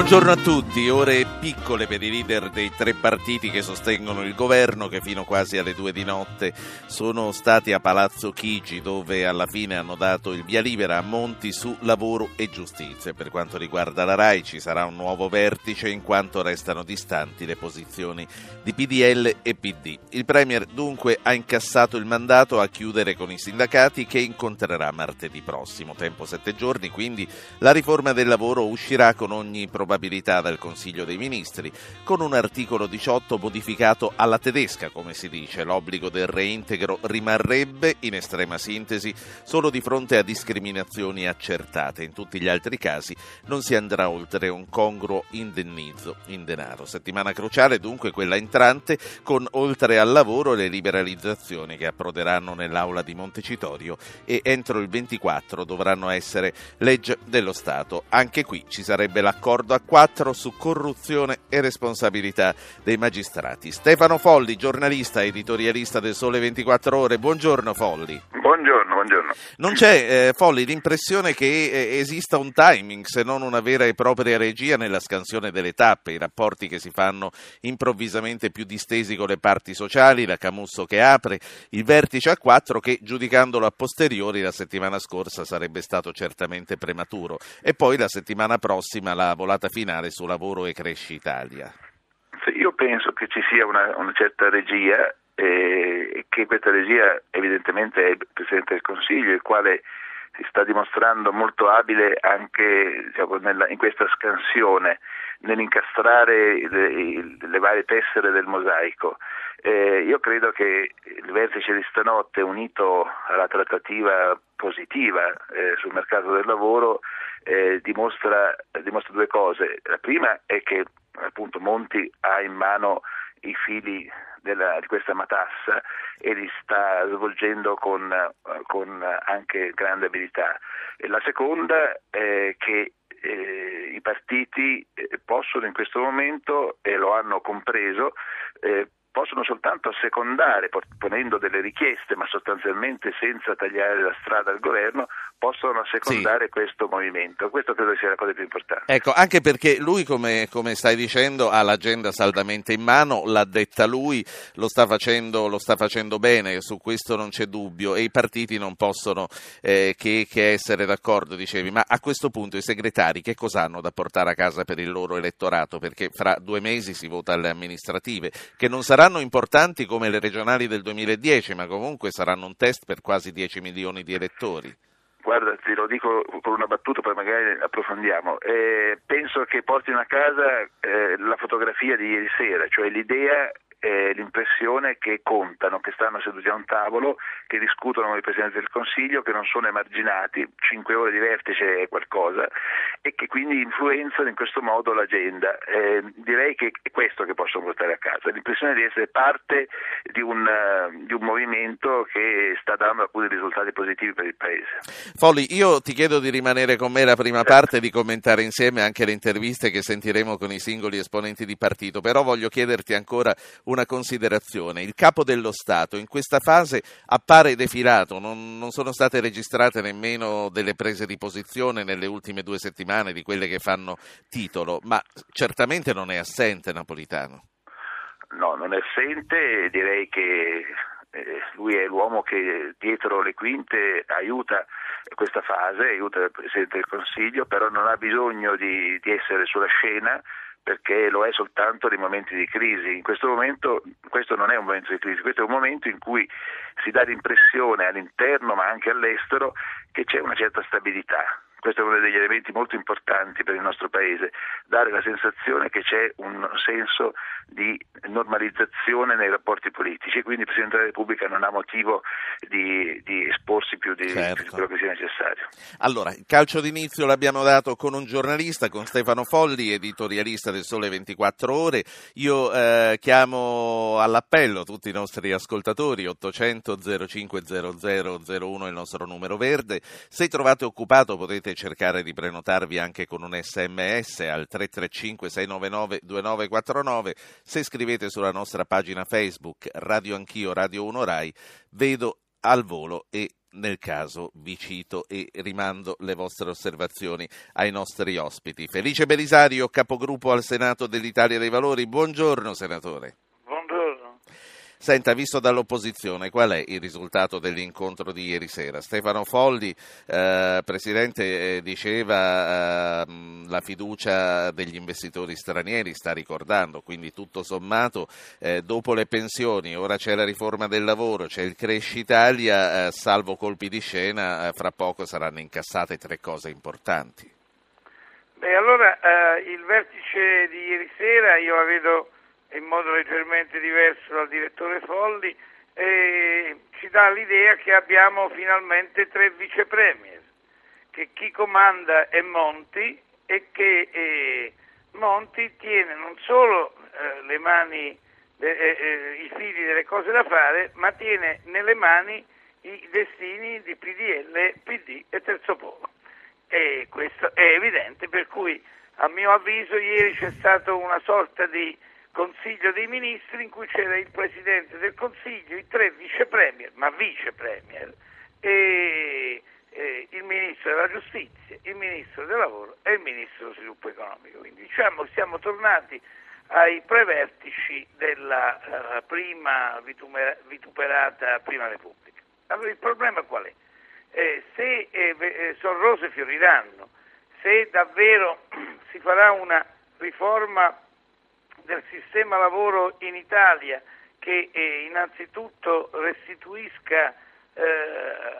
Buongiorno a tutti, ore piccole per i leader dei tre partiti che sostengono il governo che fino quasi alle due di notte sono stati a Palazzo Chigi dove alla fine hanno dato il via libera a Monti su lavoro e giustizia. Per quanto riguarda la RAI ci sarà un nuovo vertice in quanto restano distanti le posizioni di PDL e PD. Il Premier dunque ha incassato il mandato a chiudere con i sindacati che incontrerà martedì prossimo. Tempo sette giorni, quindi la riforma del lavoro uscirà con ogni probabilità dal Consiglio dei Ministri, con un articolo 18 modificato alla tedesca, come si dice. L'obbligo del reintegro rimarrebbe, in estrema sintesi, solo di fronte a discriminazioni accertate. In tutti gli altri casi non si andrà oltre un congruo indennizzo in denaro. Settimana cruciale dunque quella entrante, con oltre al lavoro le liberalizzazioni che approderanno nell'aula di Montecitorio e entro il 24 dovranno essere legge dello Stato. Anche qui ci sarebbe l'accordo accordo a quattro su corruzione e responsabilità dei magistrati. Stefano Folli, giornalista, editorialista del Sole 24 Ore. Buongiorno Folli. Buongiorno, buongiorno. Non c'è, eh, Folli, l'impressione che eh, esista un timing, se non una vera e propria regia nella scansione delle tappe, i rapporti che si fanno improvvisamente più distesi con le parti sociali, la Camusso che apre, il vertice a quattro che, giudicandolo a posteriori, la settimana scorsa sarebbe stato certamente prematuro. E poi la settimana prossima la volata finale su Lavoro e Cresci Italia? Io penso che ci sia una, una certa regia e che questa regia evidentemente è il Presidente del Consiglio, il quale si sta dimostrando molto abile anche diciamo, nella, in questa scansione, nell'incastrare le, le varie tessere del mosaico. Eh, io credo che il vertice di stanotte, unito alla trattativa positiva eh, sul mercato del lavoro, eh, dimostra, dimostra, due cose. La prima è che appunto Monti ha in mano i fili della, di questa matassa e li sta svolgendo con, con anche grande abilità. E la seconda è che eh, i partiti eh, possono in questo momento, e lo hanno compreso, eh, possono soltanto assecondare, ponendo delle richieste, ma sostanzialmente senza tagliare la strada al governo, possono assecondare sì. questo movimento. Questo credo sia la cosa più importante. Ecco, anche perché lui, come, come, stai dicendo, ha l'agenda saldamente in mano, l'ha detta lui, lo sta facendo, lo sta facendo bene, su questo non c'è dubbio, e i partiti non possono eh, che, che, essere d'accordo, dicevi. Ma a questo punto i segretari che cosa hanno da portare a casa per il loro elettorato? Perché fra due mesi si vota alle amministrative, che non saranno importanti come le regionali del 2010, ma comunque saranno un test per quasi 10 milioni di elettori. Guarda, te lo dico con una battuta, poi magari approfondiamo. Eh, penso che portino a casa eh, la fotografia di ieri sera, cioè l'idea eh, l'impressione che contano, che stanno seduti a un tavolo, che discutono con il Presidente del Consiglio, che non sono emarginati, cinque ore di vertice è qualcosa, e che quindi influenzano in questo modo l'agenda. Eh, direi che è questo che possono portare a casa, l'impressione di essere parte di un, uh, di un movimento che sta dando alcuni risultati positivi per il Paese. Folli, io ti chiedo di rimanere con me la prima parte e di commentare insieme anche le interviste che sentiremo con i singoli esponenti di partito, però voglio chiederti ancora una considerazione. Il capo dello Stato in questa fase appare defilato, non, non, sono state registrate nemmeno delle prese di posizione nelle ultime due settimane di quelle che fanno titolo, ma certamente non è assente Napolitano. No, non è assente, direi che eh, lui è l'uomo che dietro le quinte aiuta questa fase, aiuta il Presidente del Consiglio, però non ha bisogno di, di essere sulla scena perché lo è soltanto nei momenti di crisi. In questo momento questo non è un momento di crisi, questo è un momento in cui si dà l'impressione all'interno ma anche all'estero che c'è una certa stabilità questo è uno degli elementi molto importanti per il nostro Paese, dare la sensazione che c'è un senso di normalizzazione nei rapporti politici e quindi il Presidente della Repubblica non ha motivo di, di esporsi più di, certo. di, quello che sia necessario. Allora, il calcio d'inizio l'abbiamo dato con un giornalista, con Stefano Folli, editorialista del Sole 24 Ore. Io eh, chiamo all'appello tutti i nostri ascoltatori, 800 0500 01 il nostro numero verde. Se trovate occupato potete potete cercare di prenotarvi anche con un sms al 335 699 2949. Se scrivete sulla nostra pagina Facebook Radio Anch'io, Radio 1 Rai, vedo al volo e nel caso vi cito e rimando le vostre osservazioni ai nostri ospiti. Felice Belisario, capogruppo al Senato dell'Italia dei Valori, buongiorno senatore. Senta, visto dall'opposizione, qual è il risultato dell'incontro di ieri sera? Stefano Folli, eh, Presidente, eh, diceva eh, la fiducia degli investitori stranieri, sta ricordando, quindi tutto sommato, eh, dopo le pensioni, ora c'è la riforma del lavoro, c'è il Cresci Italia, eh, salvo colpi di scena, eh, fra poco saranno incassate tre cose importanti. Beh, allora il vertice di ieri sera io la vedo in modo leggermente diverso dal direttore Folli, e ci dà l'idea che abbiamo finalmente tre vice premier, che chi comanda è Monti e che eh, Monti tiene non solo eh, le mani, eh, eh, i fili delle cose da fare, ma tiene nelle mani i destini di PDL, PD e Terzo Polo. E questo è evidente, per cui a mio avviso ieri c'è stata una sorta di Consiglio dei Ministri in cui c'era il Presidente del Consiglio, i tre vice premier, ma vice premier, e, e il Ministro della Giustizia, il Ministro del Lavoro e il Ministro dello Sviluppo Economico. Quindi diciamo siamo tornati ai prevertici della uh, prima vituperata Prima Repubblica. Allora il problema qual è? Eh, se eh, eh rose fioriranno, se davvero si farà una riforma del sistema lavoro in Italia che eh, innanzitutto restituisca eh,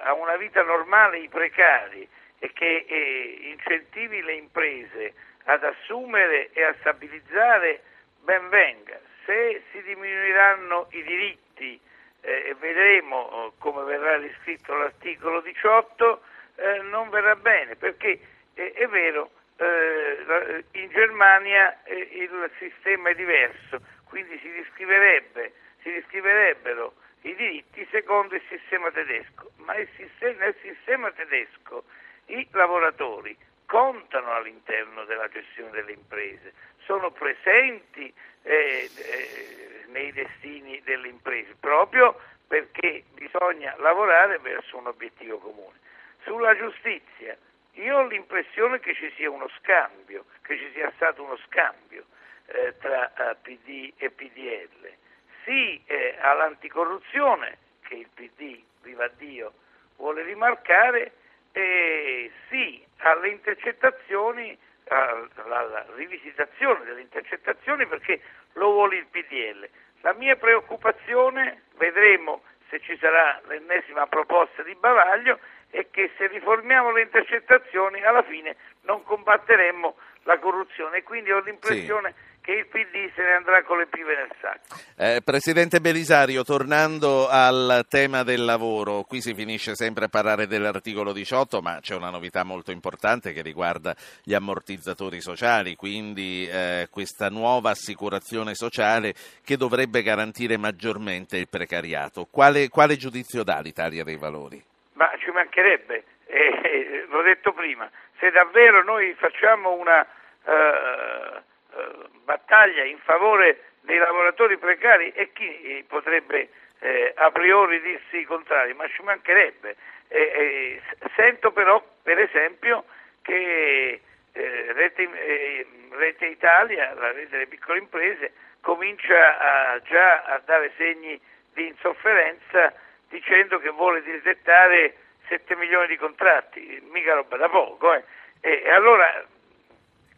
a una vita normale i precari e che eh, incentivi le imprese ad assumere e a stabilizzare, ben venga. Se si diminuiranno i diritti e vedremo come verrà riscritto l'articolo 18, eh, non verrà bene perché è vero eh, in Germania eh, il sistema è diverso, quindi si, riscriverebbe, si riscriverebbero i diritti secondo il sistema tedesco, ma sistema, nel sistema tedesco i lavoratori contano all'interno della gestione delle imprese, sono presenti eh, eh, nei destini delle imprese, proprio perché bisogna lavorare verso un obiettivo comune. Sulla giustizia, io ho l'impressione che ci sia uno scambio, che ci sia stato uno scambio eh, tra eh, PD e PDL. Sì eh, all'anticorruzione, che il PD, viva Dio, vuole rimarcare, e sì alle intercettazioni, alla rivisitazione delle intercettazioni perché lo vuole il PDL. La mia preoccupazione, vedremo se ci sarà l'ennesima proposta di Bavaglio, e che se riformiamo le intercettazioni alla fine non combatteremmo la corruzione. Quindi ho l'impressione sì. che il PD se ne andrà con le pive nel sacco. Eh, Presidente Belisario, tornando al tema del lavoro, qui si finisce sempre a parlare dell'articolo 18, ma c'è una novità molto importante che riguarda gli ammortizzatori sociali, quindi eh, questa nuova assicurazione sociale che dovrebbe garantire maggiormente il precariato. Quale, quale giudizio dà l'Italia dei Valori? Ma ci mancherebbe, eh, l'ho detto prima, se davvero noi facciamo una eh, eh, battaglia in favore dei lavoratori precari e chi potrebbe eh, a priori dirsi contrario, ma ci mancherebbe. sento però, per esempio, che eh, Rete, eh, Rete, Italia, la rete delle piccole imprese, comincia a, già a dare segni di insofferenza dicendo che vuole disettare 7 milioni di contratti, mica roba da poco. Eh. E, allora,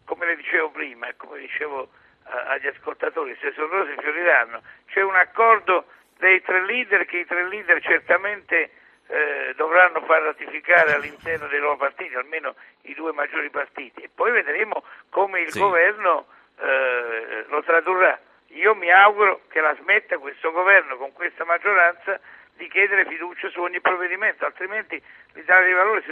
come le dicevo prima e come dicevo agli ascoltatori, se sono rose fioriranno, c'è un accordo dei tre leader che i tre leader certamente eh, dovranno far ratificare all'interno dei loro partiti, almeno i due maggiori partiti, e poi vedremo come il sì. governo eh, lo tradurrà. Io mi auguro che la smetta questo governo con questa maggioranza di chiedere fiducia su ogni provvedimento, altrimenti l'Italia dei Valori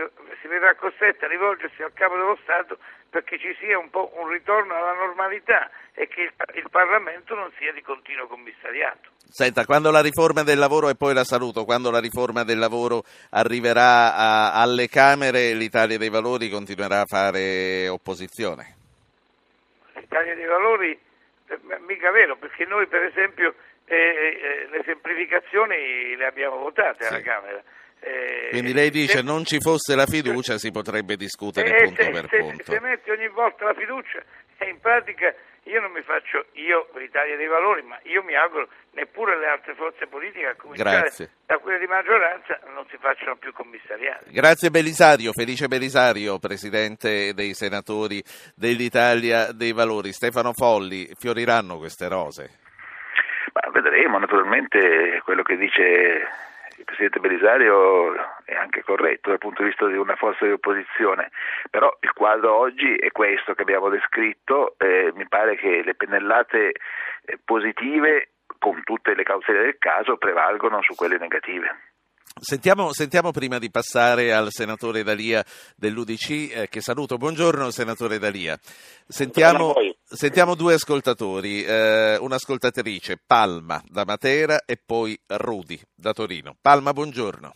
si, vedrà costretta a rivolgersi al Capo dello Stato perché ci sia un po' un ritorno alla normalità e che il, il Parlamento non sia di continuo commissariato. Senta, quando la riforma del lavoro, e poi la saluto, quando la riforma del lavoro arriverà a, alle Camere, l'Italia dei Valori continuerà a fare opposizione? L'Italia dei Valori, eh, mica vero, perché noi per esempio eh, eh, le semplificazioni le abbiamo votate sì. alla Camera. Eh, Quindi lei dice se non ci fosse la fiducia si potrebbe discutere eh, punto se, per se, punto. Se metti ogni volta la fiducia e in pratica io non mi faccio, io l'Italia dei Valori, ma io mi auguro neppure le altre forze politiche, a cominciare Grazie. da quelle di maggioranza, non si facciano più commissariati. Grazie Belisario, Felice Belisario, Presidente dei Senatori dell'Italia dei Valori. Stefano Folli, fioriranno queste rose? Vedremo, naturalmente quello che dice il Presidente Belisario è anche corretto dal punto di vista di una forza di opposizione, però il quadro oggi è questo che abbiamo descritto, eh, mi pare che le pennellate eh, positive con tutte le cautele del caso prevalgono su quelle negative. Sentiamo, sentiamo, prima di passare al senatore Dalia dell'UDC, eh, che saluto. Buongiorno senatore Dalia. Sentiamo, sentiamo due ascoltatori, eh, un'ascoltatrice, Palma da Matera e poi Rudi da Torino. Palma, buongiorno.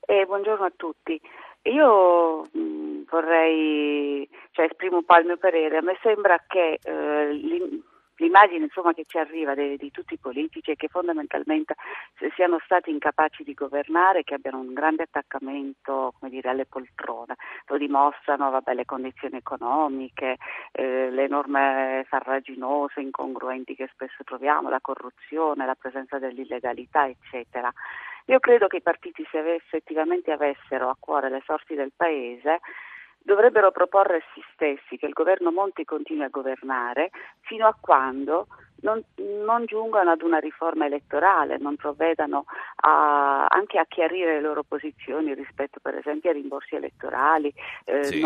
Eh, buongiorno a tutti. Io mh, mm, vorrei, cioè esprimo un po' il mio parere, a me sembra che eh, l'immagine insomma, che ci arriva di, di, tutti i politici è che fondamentalmente siano stati incapaci di governare, che abbiano un grande attaccamento dire, alle poltrone. Lo dimostrano vabbè, le condizioni economiche, eh, le norme farraginose, incongruenti che spesso troviamo, la corruzione, la presenza dell'illegalità, eccetera. Io credo che i partiti se effettivamente avessero a cuore le sorti del Paese dovrebbero proporre a si stessi che il governo Monti continui a governare fino a quando non, non giungano ad una riforma elettorale, non provvedano a, anche a chiarire le loro posizioni rispetto per esempio ai rimborsi elettorali eh, sì.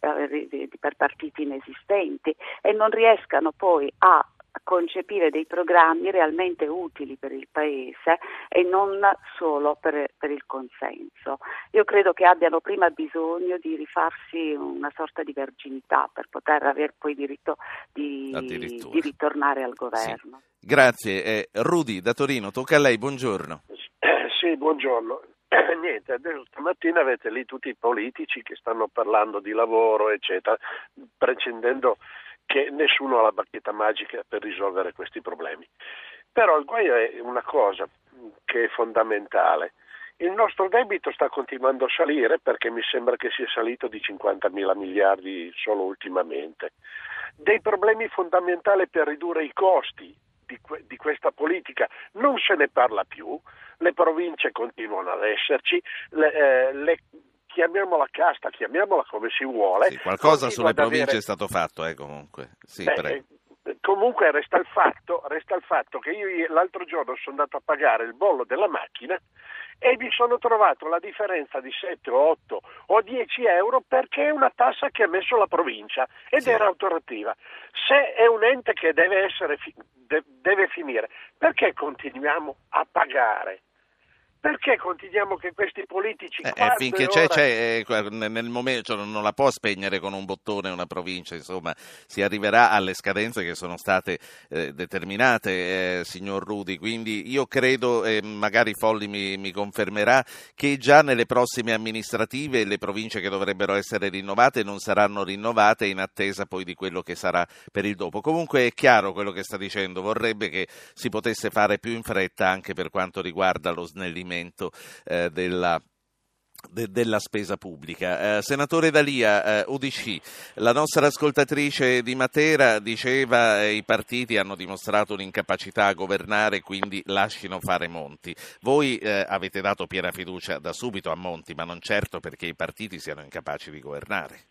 eh, per partiti inesistenti e non riescano poi a concepire dei programmi realmente utili per il Paese e non solo per, per, il consenso. Io credo che abbiano prima bisogno di rifarsi una sorta di verginità per poter avere poi diritto di, di ritornare al governo. Sì. Grazie. Eh, Rudi da Torino, tocca a lei, buongiorno. Eh, sì, buongiorno. Eh, niente, stamattina avete lì tutti i politici che stanno parlando di lavoro, eccetera, prescindendo che nessuno ha la bacchetta magica per risolvere questi problemi. Però il guaio è una cosa che è fondamentale. Il nostro debito sta continuando a salire perché mi sembra che sia salito di 50 mila miliardi solo ultimamente. Dei problemi fondamentali per ridurre i costi di, que- di, questa politica non se ne parla più, le province continuano ad esserci, le, eh, le chiamiamola casta, chiamiamola come si vuole. Sì, qualcosa sulle province avere... è stato fatto, eh, comunque. Sì, Beh, comunque resta il, fatto, resta il fatto che io l'altro giorno sono andato a pagare il bollo della macchina e mi sono trovato la differenza di 7 o 8 o 10 euro perché è una tassa che ha messo la provincia ed sì. era autorativa. Se è un ente che deve, essere, deve finire, perché continuiamo a pagare? Perché continuiamo che questi politici... Eh, eh finché c'è, ora... c'è eh, nel momento cioè, non la può spegnere con un bottone una provincia, insomma, si arriverà alle scadenze che sono state eh, determinate, eh, signor Rudi, quindi io credo, e magari Folli mi, mi, confermerà, che già nelle prossime amministrative le province che dovrebbero essere rinnovate non saranno rinnovate in attesa poi di quello che sarà per il dopo. Comunque è chiaro quello che sta dicendo, vorrebbe che si potesse fare più in fretta anche per quanto riguarda lo snellimento snellimento eh, della de- della spesa pubblica. Eh, senatore Dalia, eh, UDC, la nostra ascoltatrice di Matera diceva eh, i partiti hanno dimostrato un'incapacità a governare, quindi lasciano fare Monti. Voi eh, avete dato piena fiducia da subito a Monti, ma non certo perché i partiti siano incapaci di governare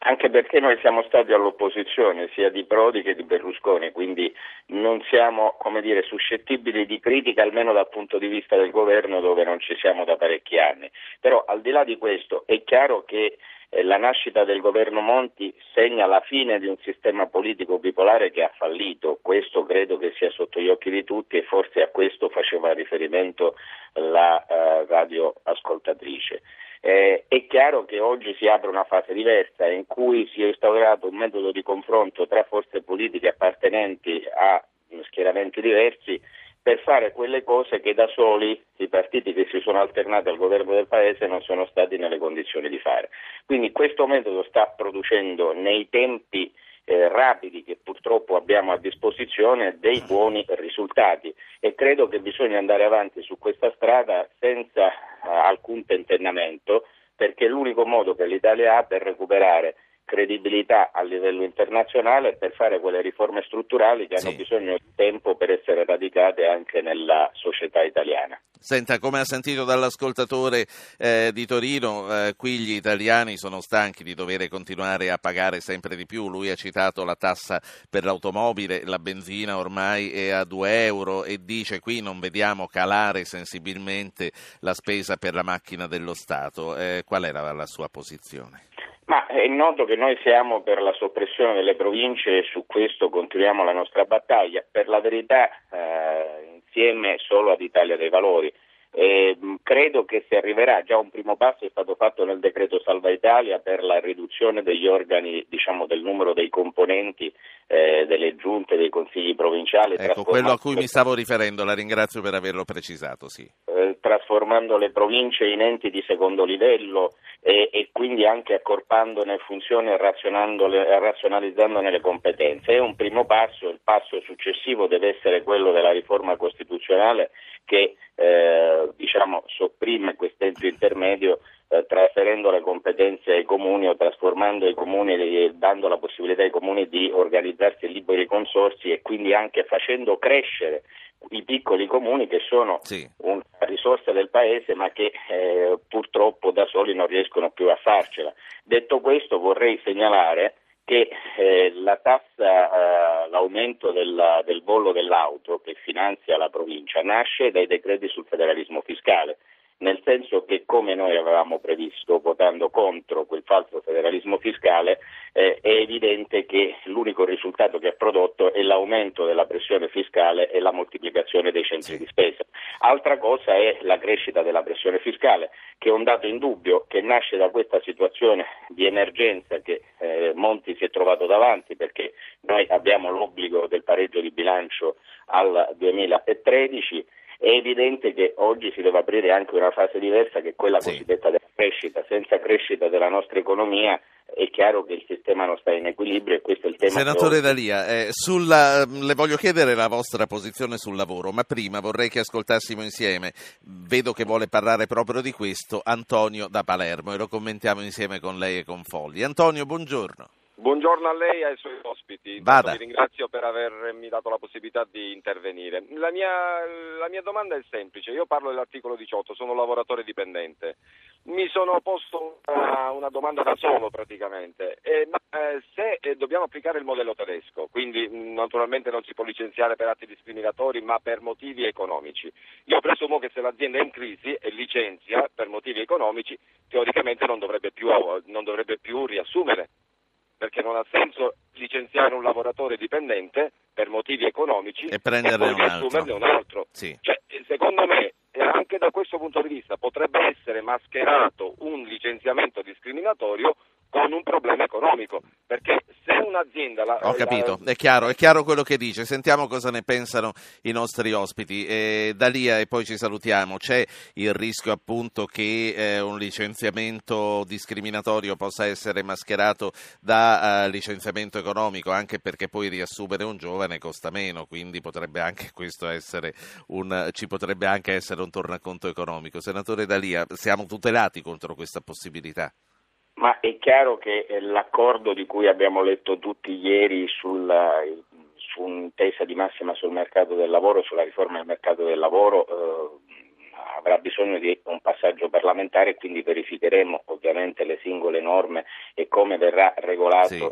anche perché noi siamo stati all'opposizione sia di Prodi che di Berlusconi, quindi non siamo dire, suscettibili di critica almeno dal punto di vista del governo dove non ci siamo da parecchi anni. Però al di là di questo è chiaro che eh, la nascita del governo Monti segna la fine di un sistema politico bipolare che ha fallito, questo credo che sia sotto gli occhi di tutti e forse a questo faceva riferimento la eh, radioascoltatrice. Eh, è chiaro che oggi si apre una fase diversa in cui si è instaurato un metodo di confronto tra forze politiche appartenenti a schieramenti diversi per fare quelle cose che da soli i partiti che si sono alternati al governo del Paese non sono stati nelle condizioni di fare. Quindi questo metodo sta producendo nei tempi eh, rapidi che purtroppo abbiamo a disposizione dei buoni risultati. E credo che bisogna andare avanti su questa strada senza eh, alcun tentennamento perché è l'unico modo che l'Italia ha per recuperare credibilità a livello internazionale per fare quelle riforme strutturali che hanno bisogno di tempo per essere radicate anche nella società italiana. Senta, come ha sentito dall'ascoltatore eh, di Torino, eh, qui gli italiani sono stanchi di dover continuare a pagare sempre di più. Lui ha citato la tassa per l'automobile, la benzina ormai è a 2 euro e dice qui non vediamo calare sensibilmente la spesa per la macchina dello Stato. Eh, qual era la sua posizione? Ma è noto che noi siamo per la soppressione delle province e su questo continuiamo la nostra battaglia. Per la verità, eh, insieme solo ad Italia dei Valori. Eh, credo che si arriverà, già un primo passo è stato fatto nel decreto Salva Italia per la riduzione degli organi, diciamo del numero dei componenti eh, delle giunte, dei consigli provinciali. Ecco, quello a cui mi stavo riferendo, la ringrazio per averlo precisato, sì. Eh, trasformando le province in enti di secondo livello e, e quindi anche accorpandone funzioni e razionalizzandone le competenze. È un primo passo, il passo successivo deve essere quello della riforma costituzionale che eh, diciamo, sopprime quest'ente intermedio eh, trasferendo le competenze ai comuni o trasformando i comuni e dando la possibilità ai comuni di organizzarsi in liberi consorsi e quindi anche facendo crescere i piccoli comuni che sono sì. una risorsa del paese ma che eh, purtroppo da soli non riescono più a farcela. Detto questo vorrei segnalare che eh, la tassa, eh, l'aumento della, del bollo dell'auto che finanzia la provincia nasce dai decreti sul federalismo fiscale nel senso che come noi avevamo previsto votando contro quel falso federalismo fiscale eh, è evidente che l'unico risultato che ha prodotto è l'aumento della pressione fiscale e la moltiplicazione dei centri di spesa. Altra cosa è la crescita della pressione fiscale, che è un dato indubbio che nasce da questa situazione di emergenza che eh, Monti si è trovato davanti perché noi abbiamo l'obbligo del pareggio di bilancio al 2013 è evidente che oggi si deve aprire anche una fase diversa che è quella sì. cosiddetta della crescita. Senza crescita della nostra economia è chiaro che il sistema non sta in equilibrio e questo è il tema. Senatore Dalia, eh, sulla, le voglio chiedere la vostra posizione sul lavoro, ma prima vorrei che ascoltassimo insieme, vedo che vuole parlare proprio di questo, Antonio da Palermo e lo commentiamo insieme con lei e con Folli. Antonio, buongiorno. Buongiorno a lei e ai suoi ospiti. Vada. Vi ringrazio per avermi dato la possibilità di intervenire. La mia, la mia, domanda è semplice. Io parlo dell'articolo 18, sono lavoratore dipendente. Mi sono posto una, una domanda da solo praticamente. Eh, ma, eh, se eh, dobbiamo applicare il modello tedesco, quindi mh, naturalmente non si può licenziare per atti discriminatori ma per motivi economici. Io presumo che se l'azienda è in crisi e licenzia per motivi economici, teoricamente non dovrebbe più, non dovrebbe più riassumere perché non ha senso licenziare un lavoratore dipendente per motivi economici e prenderne e un altro. Un altro. Sì. Cioè, secondo me, anche da questo punto di vista, potrebbe essere mascherato un licenziamento discriminatorio con un problema economico, perché se un'azienda... La, Ho capito, la... è chiaro, è chiaro quello che dice, sentiamo cosa ne pensano i nostri ospiti. Eh, Dalia e poi ci salutiamo, c'è il rischio appunto che eh, un licenziamento discriminatorio possa essere mascherato da uh, licenziamento economico, anche perché poi riassumere un giovane costa meno, quindi potrebbe anche questo essere un, ci potrebbe anche essere un tornaconto economico. Senatore Dalia, siamo tutelati contro questa possibilità? Ma è chiaro che eh, l'accordo di cui abbiamo letto tutti ieri sulla, su un'intesa di massima sul mercato del lavoro, sulla riforma del mercato del lavoro, eh, avrà bisogno di un passaggio parlamentare e quindi verificheremo ovviamente le singole norme e come verrà regolato sì.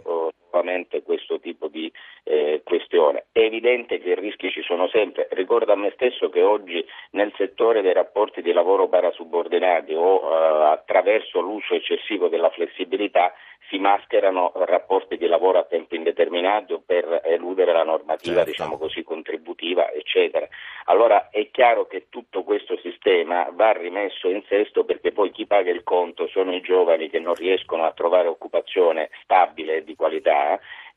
Nuovamente questo tipo di eh, questione. È evidente che i rischi ci sono sempre. Ricordo a me stesso che oggi nel settore dei rapporti di lavoro parasubordinati o eh, attraverso l'uso eccessivo della flessibilità si mascherano rapporti di lavoro a tempo indeterminato per eludere la normativa Certo. diciamo così contributiva eccetera. Allora è chiaro che tutto questo sistema va rimesso in sesto perché poi chi paga il conto sono i giovani che non riescono a trovare occupazione stabile e di qualità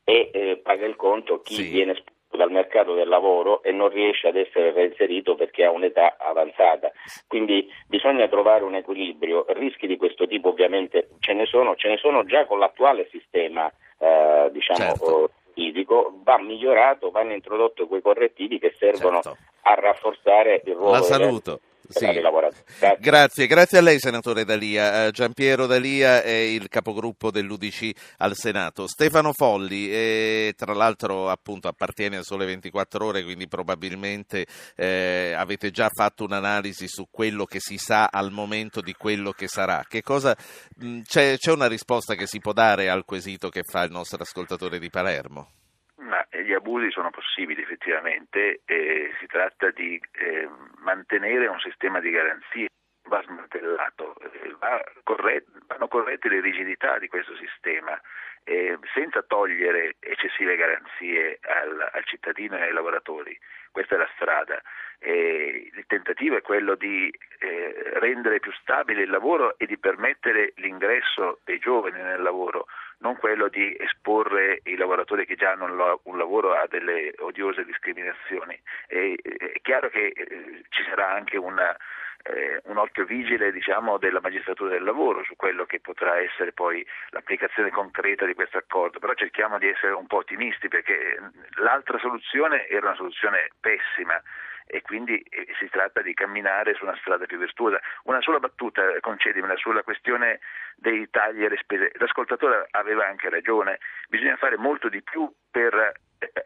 e eh, paga il conto chi Sì. viene espulso dal mercato del lavoro e non riesce ad essere reinserito perché ha un'età avanzata. Quindi bisogna trovare un equilibrio. Rischi di questo tipo ovviamente ce ne sono, ce ne sono già con l'attuale sistema eh, diciamo Certo. eh, giuridico, va migliorato, vanno introdotti quei correttivi che servono Certo. a rafforzare il ruolo La saluto. Sì. Grazie, grazie a lei senatore Dalia. Eh, Giampiero Dalia è il capogruppo dell'UDC al Senato. Stefano Folli, eh, tra l'altro appunto appartiene a Sole 24 Ore, quindi probabilmente eh, avete già fatto un'analisi su quello che si sa al momento di quello che sarà. Che cosa, mh, c'è, c'è una risposta che si può dare al quesito che fa il nostro ascoltatore di Palermo? Ma gli abusi sono possibili effettivamente, eh, si tratta di eh, mantenere un sistema di garanzie, va smantellato, eh, va corret- vanno corrette le rigidità di questo sistema, eh, senza togliere eccessive garanzie al, al cittadino e ai lavoratori. Questa è la strada. Eh, il tentativo è quello di eh, rendere più stabile il lavoro e di permettere l'ingresso dei giovani nel lavoro, non quello di esporre i lavoratori che già hanno un la- un lavoro a delle odiose discriminazioni. E- è chiaro che eh, ci sarà anche una, eh, un occhio vigile diciamo, della magistratura del lavoro su quello che potrà essere poi l'applicazione concreta di questo accordo, però cerchiamo di essere un po' ottimisti perché eh, l'altra soluzione era una soluzione pessima e quindi eh, si tratta di camminare su una strada più virtuosa. Una sola battuta, eh, concedimela, sulla questione dei tagli alle spese. L'ascoltatore aveva anche ragione, bisogna fare molto di più per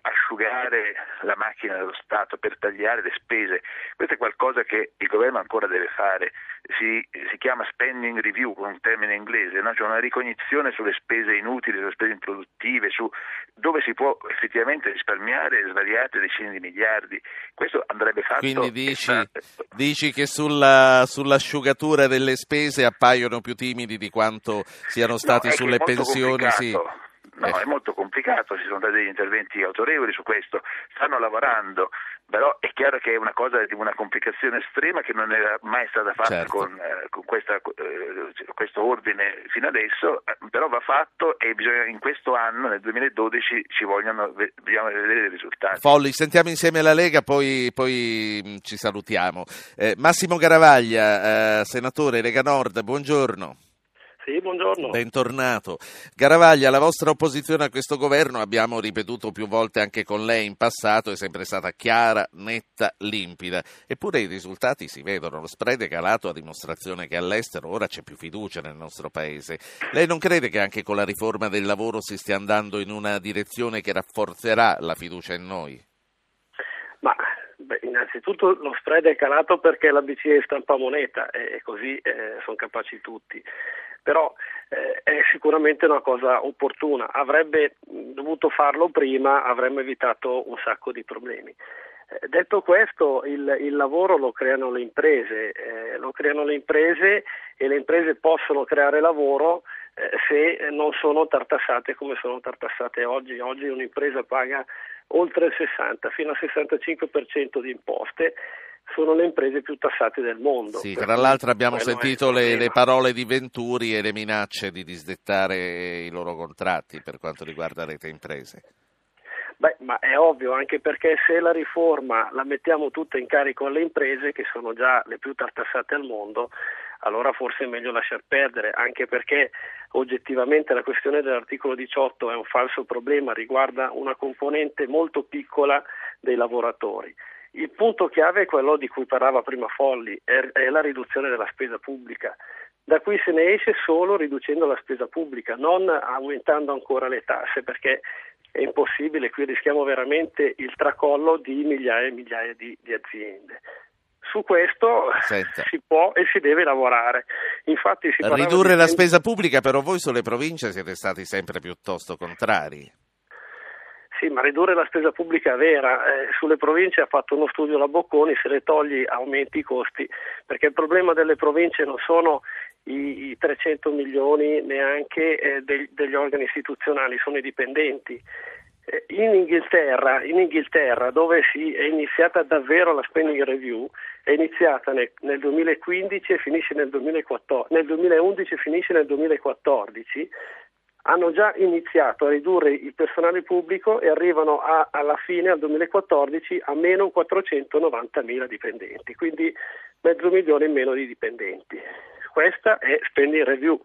asciugare la macchina dello Stato, per tagliare le spese. Questo è qualcosa che il governo ancora deve fare. Si, si chiama spending review con un termine inglese, no? cioè una ricognizione sulle spese inutili, sulle spese improduttive, su dove si può effettivamente risparmiare svariate decine di miliardi. Questo andrebbe fatto. Quindi dici, dici che sulla, sull'asciugatura delle spese appaiono più timidi di quanto siano stati No, sulle pensioni? No, Eh. è molto complicato, ci sono stati degli interventi autorevoli su questo, stanno lavorando, però è chiaro che è una cosa di una complicazione estrema che non era mai stata fatta Certo. con, eh, con questa, eh, questo ordine fino adesso, però va fatto e bisogna, in questo anno, nel 2012, ci vogliono, vedere i risultati. Folli, sentiamo insieme la Lega, poi, poi mh, ci salutiamo. Eh, Massimo Garavaglia, eh, senatore Lega Nord, buongiorno. Sì, buongiorno. Bentornato. Garavaglia, la vostra opposizione a questo governo, abbiamo ripetuto più volte anche con lei in passato, è sempre stata chiara, netta, limpida. Eppure i risultati si vedono, lo spread è calato a dimostrazione che all'estero ora c'è più fiducia nel nostro paese. Lei non crede che anche con la riforma del lavoro si stia andando in una direzione che rafforzerà la fiducia in noi? Ma beh, innanzitutto lo spread è calato perché la BCE stampa moneta e così eh, sono capaci tutti. Però eh, è sicuramente una cosa opportuna. Avrebbe dovuto farlo prima, avremmo evitato un sacco di problemi. Eh, detto questo, il, il, lavoro lo creano le imprese, eh, lo creano le imprese e le imprese possono creare lavoro eh, se non sono tartassate come sono tartassate oggi. Oggi un'impresa paga oltre il 60 fino al 65% di imposte sono le imprese più tassate del mondo. Sì, tra l'altro abbiamo sentito le, le, parole di Venturi e le minacce di disdettare i loro contratti per quanto riguarda rete imprese. Beh, ma è ovvio, anche perché se la riforma la mettiamo tutta in carico alle imprese, che sono già le più tartassate al mondo, allora forse è meglio lasciar perdere, anche perché oggettivamente la questione dell'articolo 18 è un falso problema, riguarda una componente molto piccola dei lavoratori. Il punto chiave è quello di cui parlava prima Folli, è, la riduzione della spesa pubblica. Da qui se ne esce solo riducendo la spesa pubblica, non aumentando ancora le tasse, perché è impossibile, qui rischiamo veramente il tracollo di migliaia e migliaia di, di aziende. Su questo Senta. si può e si deve lavorare. Infatti si Ridurre di... la spesa pubblica, però voi sulle province siete stati sempre piuttosto contrari. Sì, ma ridurre la spesa pubblica vera. Eh, sulle province ha fatto uno studio la Bocconi, se le togli aumenti i costi, perché il problema delle province non sono i, i 300 milioni neanche eh, degli, degli organi istituzionali, sono i dipendenti. Eh, in Inghilterra, in Inghilterra, dove si è iniziata davvero la spending review, è iniziata nel, nel 2015 e finisce nel, 2014, nel 2011 e finisce nel 2014, hanno già iniziato a ridurre il personale pubblico e arrivano a, alla fine, al 2014, a meno 490 mila dipendenti, quindi mezzo milione in meno di dipendenti. Questa è spending review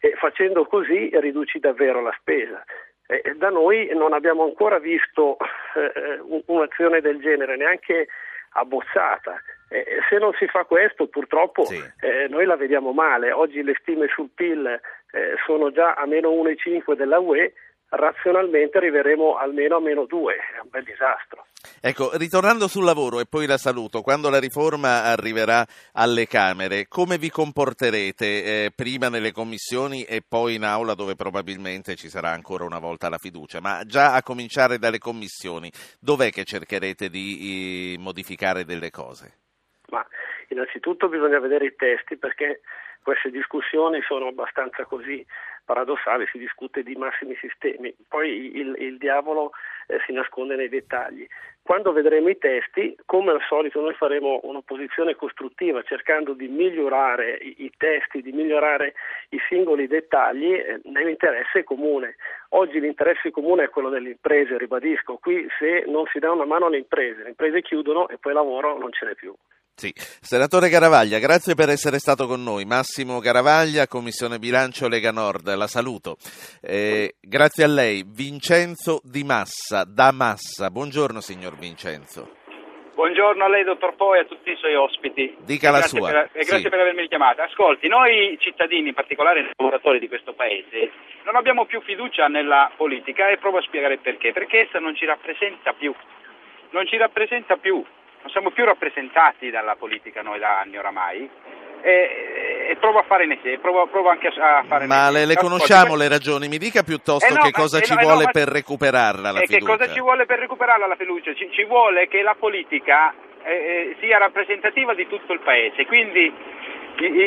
e facendo così riduci davvero la spesa. Eh, da noi non abbiamo ancora visto eh, un'azione del genere, neanche abbozzata. Eh, se non si fa questo, purtroppo sì. eh, noi la vediamo male. Oggi le stime sul PIL eh, sono già a meno 1,5 della UE, razionalmente arriveremo almeno a meno 2, è un bel disastro. Ecco, ritornando sul lavoro e poi la saluto, quando la riforma arriverà alle Camere, come vi comporterete eh, prima nelle commissioni e poi in aula dove probabilmente ci sarà ancora una volta la fiducia? Ma già a cominciare dalle commissioni, dov'è che cercherete di modificare delle cose? Ma innanzitutto bisogna vedere i testi perché queste discussioni sono abbastanza così paradossali, si discute di massimi sistemi, poi il, il diavolo eh, si nasconde nei dettagli. Quando vedremo i testi, come al solito noi faremo un'opposizione costruttiva cercando di migliorare i, i testi, di migliorare i singoli dettagli eh, nell'interesse comune. Oggi l'interesse comune è quello delle imprese, ribadisco, qui se non si dà una mano alle imprese, le imprese chiudono e poi lavoro non ce n'è più. Sì. Senatore Garavaglia, grazie per essere stato con noi. Massimo Garavaglia, Commissione Bilancio Lega Nord, la saluto. Eh, grazie a lei. Vincenzo Di Massa, da Massa. Buongiorno signor Vincenzo. Buongiorno a lei, dottor Poi, e a tutti i suoi ospiti. Dica la sua. Per, e grazie sì. per avermi chiamato. Ascolti, noi cittadini, in particolare i lavoratori di questo Paese, non abbiamo più fiducia nella politica e provo a spiegare perché. Perché essa non ci rappresenta più. Non ci rappresenta più non siamo più rappresentati dalla politica noi da anni oramai. E, e provo a fare ne sé, provo, provo, anche a fare Ma le, le conosciamo le ragioni, mi dica piuttosto eh no, che cosa eh ci no, eh vuole no, per recuperarla la fiducia. Che cosa ci vuole per recuperarla la fiducia? Ci, ci vuole che la politica eh, eh sia rappresentativa di tutto il paese, quindi,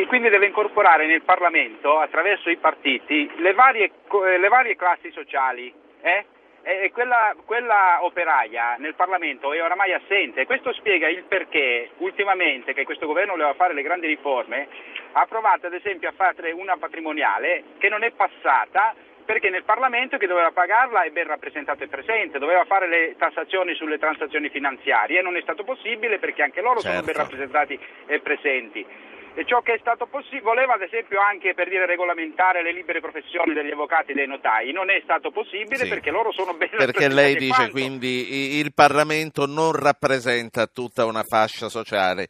quindi, deve incorporare nel Parlamento, attraverso i partiti, le varie, le varie classi sociali. Eh? E quella, quella, operaia nel Parlamento è oramai assente. Questo spiega il perché ultimamente che questo governo voleva fare le grandi riforme ha provato ad esempio a fare una patrimoniale che non è passata perché nel Parlamento che doveva pagarla è ben rappresentato e presente, doveva fare le tassazioni sulle transazioni finanziarie e non è stato possibile perché anche loro certo. sono ben certo. rappresentati e presenti e ciò che è stato possibile, voleva ad esempio anche per dire regolamentare le libere professioni degli avvocati e dei notai, non è stato possibile sì. perché loro sono ben Perché lei dice quanto. quindi il Parlamento non rappresenta tutta una fascia sociale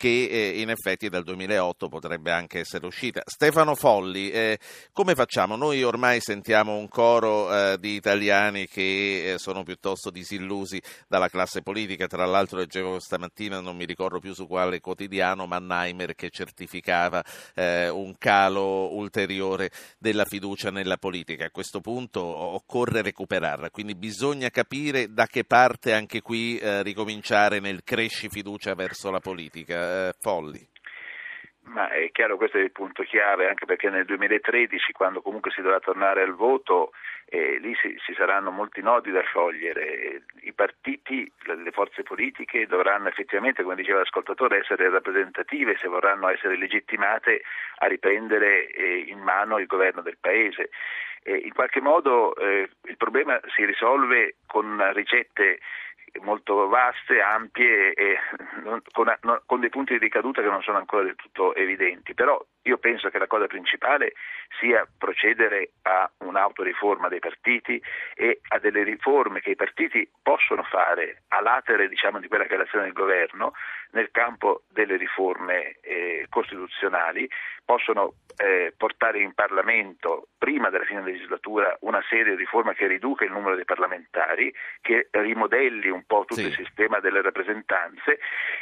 che eh, in effetti dal 2008 potrebbe anche essere uscita. Stefano Folli, eh, come facciamo? Noi ormai sentiamo un coro eh, di italiani che sono piuttosto disillusi dalla classe politica, tra l'altro leggevo stamattina, non mi ricordo più su quale quotidiano, Mannheimer che certificava un calo ulteriore della fiducia nella politica. A questo punto occorre recuperarla, quindi bisogna capire da che parte anche qui ricominciare nel cresci fiducia verso la politica eh, folli. Ma è chiaro, questo è il punto chiave, anche perché nel 2013, quando comunque si dovrà tornare al voto, eh, lì si, ci saranno molti nodi da sciogliere. I partiti, le forze politiche dovranno effettivamente, come diceva l'ascoltatore, essere rappresentative se vorranno essere legittimate a riprendere eh, in mano il governo del Paese. Eh, in qualche modo eh, il problema si risolve con ricette molto vaste, ampie e con, con, dei punti di ricaduta che non sono ancora del tutto evidenti, però io penso che la cosa principale sia procedere a un'autoriforma dei partiti e a delle riforme che i partiti possono fare a latere diciamo, di quella che è l'azione del governo nel campo delle riforme eh, costituzionali, possono eh, portare in Parlamento prima della fine della legislatura una serie di riforme che riduca il numero dei parlamentari, che rimodelli un po' tutto Sì. il sistema delle rappresentanze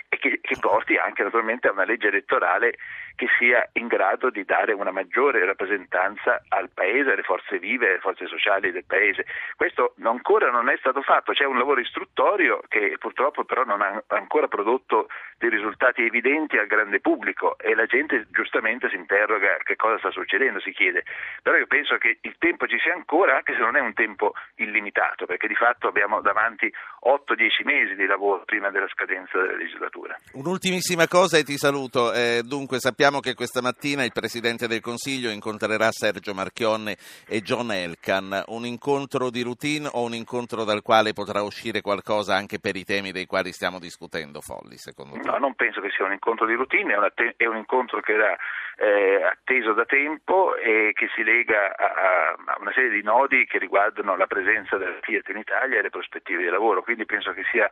e che, che porti anche naturalmente a una legge elettorale che sia in grado di dare una maggiore rappresentanza al Paese, alle forze vive, alle forze sociali del Paese. Questo ancora non è stato fatto, c'è un lavoro istruttorio che purtroppo però non ha ancora prodotto dei risultati evidenti al grande pubblico e la gente giustamente si interroga che cosa sta succedendo, si chiede. Però io penso che il tempo ci sia ancora, anche se non è un tempo illimitato, perché di fatto abbiamo davanti 8-10 mesi di lavoro prima della scadenza della legislatura. Un'ultimissima cosa e ti saluto. Eh, dunque, sappiamo che questa mattina il Presidente del Consiglio incontrerà Sergio Marchionne e John Elkan. Un incontro di routine o un incontro dal quale potrà uscire qualcosa anche per i temi dei quali stiamo discutendo, Folli, secondo te? No, non penso che sia un incontro di routine, è, te- è un incontro che era eh, atteso da tempo e che si lega a- a una serie di nodi che riguardano la presenza della Fiat in Italia e le prospettive di lavoro, quindi penso che sia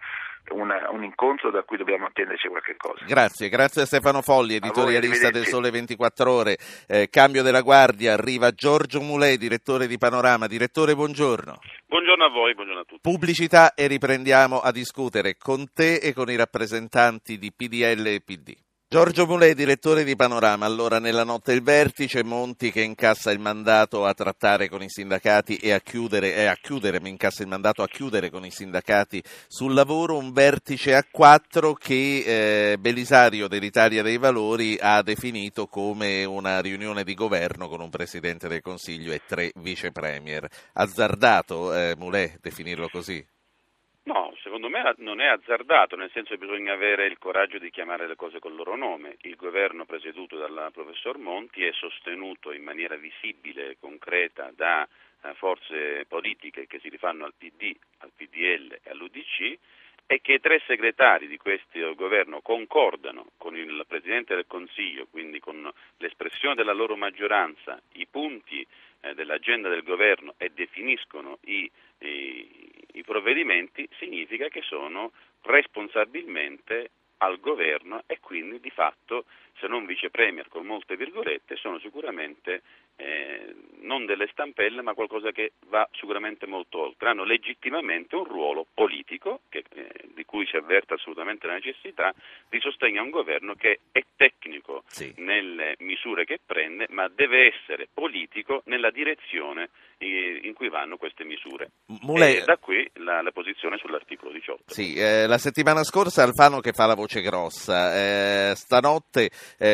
una- un incontro da cui dobbiamo attenderci qualche cosa. Grazie, grazie a Stefano Folli, editorialista del. Sole 24 Ore. Eh, cambio della guardia, arriva Giorgio Mulè, direttore di Panorama. Direttore, buongiorno. Buongiorno a voi, buongiorno a tutti. Pubblicità e riprendiamo a discutere con te e con i rappresentanti di PDL e PD. Giorgio Mulè, direttore di Panorama. Allora, nella notte il vertice, Monti che incassa il mandato a trattare con i sindacati e a chiudere, e a chiudere, mi incassa il mandato a chiudere con i sindacati sul lavoro, un vertice a quattro che eh, Belisario dell'Italia dei Valori ha definito come una riunione di governo con un Presidente del Consiglio e tre vice premier. Azzardato, eh, Mulè, definirlo così? Secondo me non è azzardato, nel senso che bisogna avere il coraggio di chiamare le cose col loro nome. Il governo presieduto dal professor Monti è sostenuto in maniera visibile e concreta da eh, forze politiche che si rifanno al PD, al PDL e all'UDC e che i tre segretari di questo governo concordano con il Presidente del Consiglio, quindi con l'espressione della loro maggioranza, i punti eh, dell'agenda del governo e definiscono i, i, i provvedimenti, significa che sono responsabilmente al governo e quindi di fatto, se non vice premier con molte virgolette, sono sicuramente eh, non delle stampelle ma qualcosa che va sicuramente molto oltre. Hanno legittimamente un ruolo politico che, eh, di cui si avverte assolutamente la necessità di sostegno a un governo che è tecnico Sì. nelle misure che prende ma deve essere politico nella direzione eh, in cui vanno queste misure. Mulè, E da qui la, la posizione sull'articolo 18. Sì, eh, la settimana scorsa Alfano che fa la voce grossa, stanotte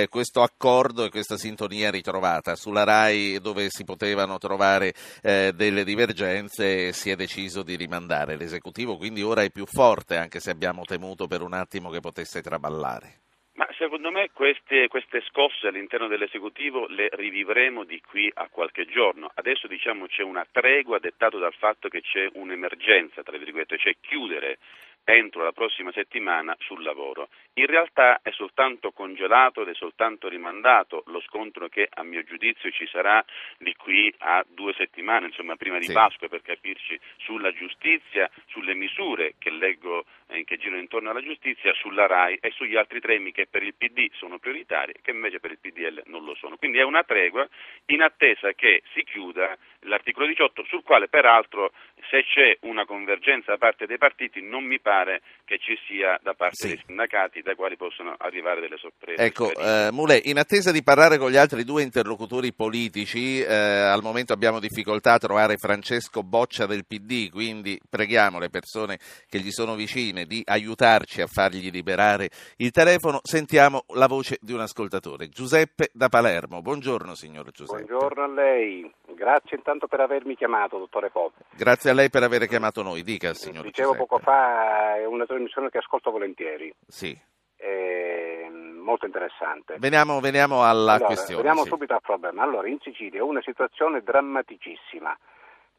questo accordo e questa sintonia ritrovata sulla RAI dove si potevano trovare eh, delle divergenze si è deciso di rimandare l'esecutivo, quindi ora è più forte anche se abbiamo temuto per un attimo che potesse traballare. Ma secondo me queste, queste scosse all'interno dell'esecutivo le rivivremo di qui a qualche giorno. Adesso diciamo c'è una tregua dettata dal fatto che c'è un'emergenza, tra virgolette, cioè chiudere entro la prossima settimana sul lavoro. In realtà è soltanto congelato ed è soltanto rimandato lo scontro che a mio giudizio ci sarà di qui a due settimane, insomma prima di Sì. Pasqua per capirci sulla giustizia, sulle misure che leggo eh, che girano intorno alla giustizia, sulla RAI e sugli altri temi che per il PD sono prioritari e che invece per il PDL non lo sono. Quindi è una tregua in attesa che si chiuda l'articolo 18 sul quale peraltro se c'è una convergenza da parte dei partiti non mi pare che ci sia da parte Sì. dei sindacati dai quali possono arrivare delle sorprese. Ecco, eh, Mulè, in attesa di parlare con gli altri due interlocutori politici, eh, al momento abbiamo difficoltà a trovare Francesco Boccia del PD, quindi preghiamo le persone che gli sono vicine di aiutarci a fargli liberare il telefono. Sentiamo la voce di un ascoltatore, Giuseppe da Palermo. Buongiorno signor Giuseppe. Buongiorno a lei, grazie intanto per avermi chiamato, dottore Pop. Grazie a lei per aver chiamato noi, dica signor Dicevo Giuseppe. poco fa, è una trasmissione che ascolto volentieri, Sì. è molto interessante. Veniamo, veniamo alla Allora, questione. Veniamo sì. subito al problema. Allora, in Sicilia è una situazione drammaticissima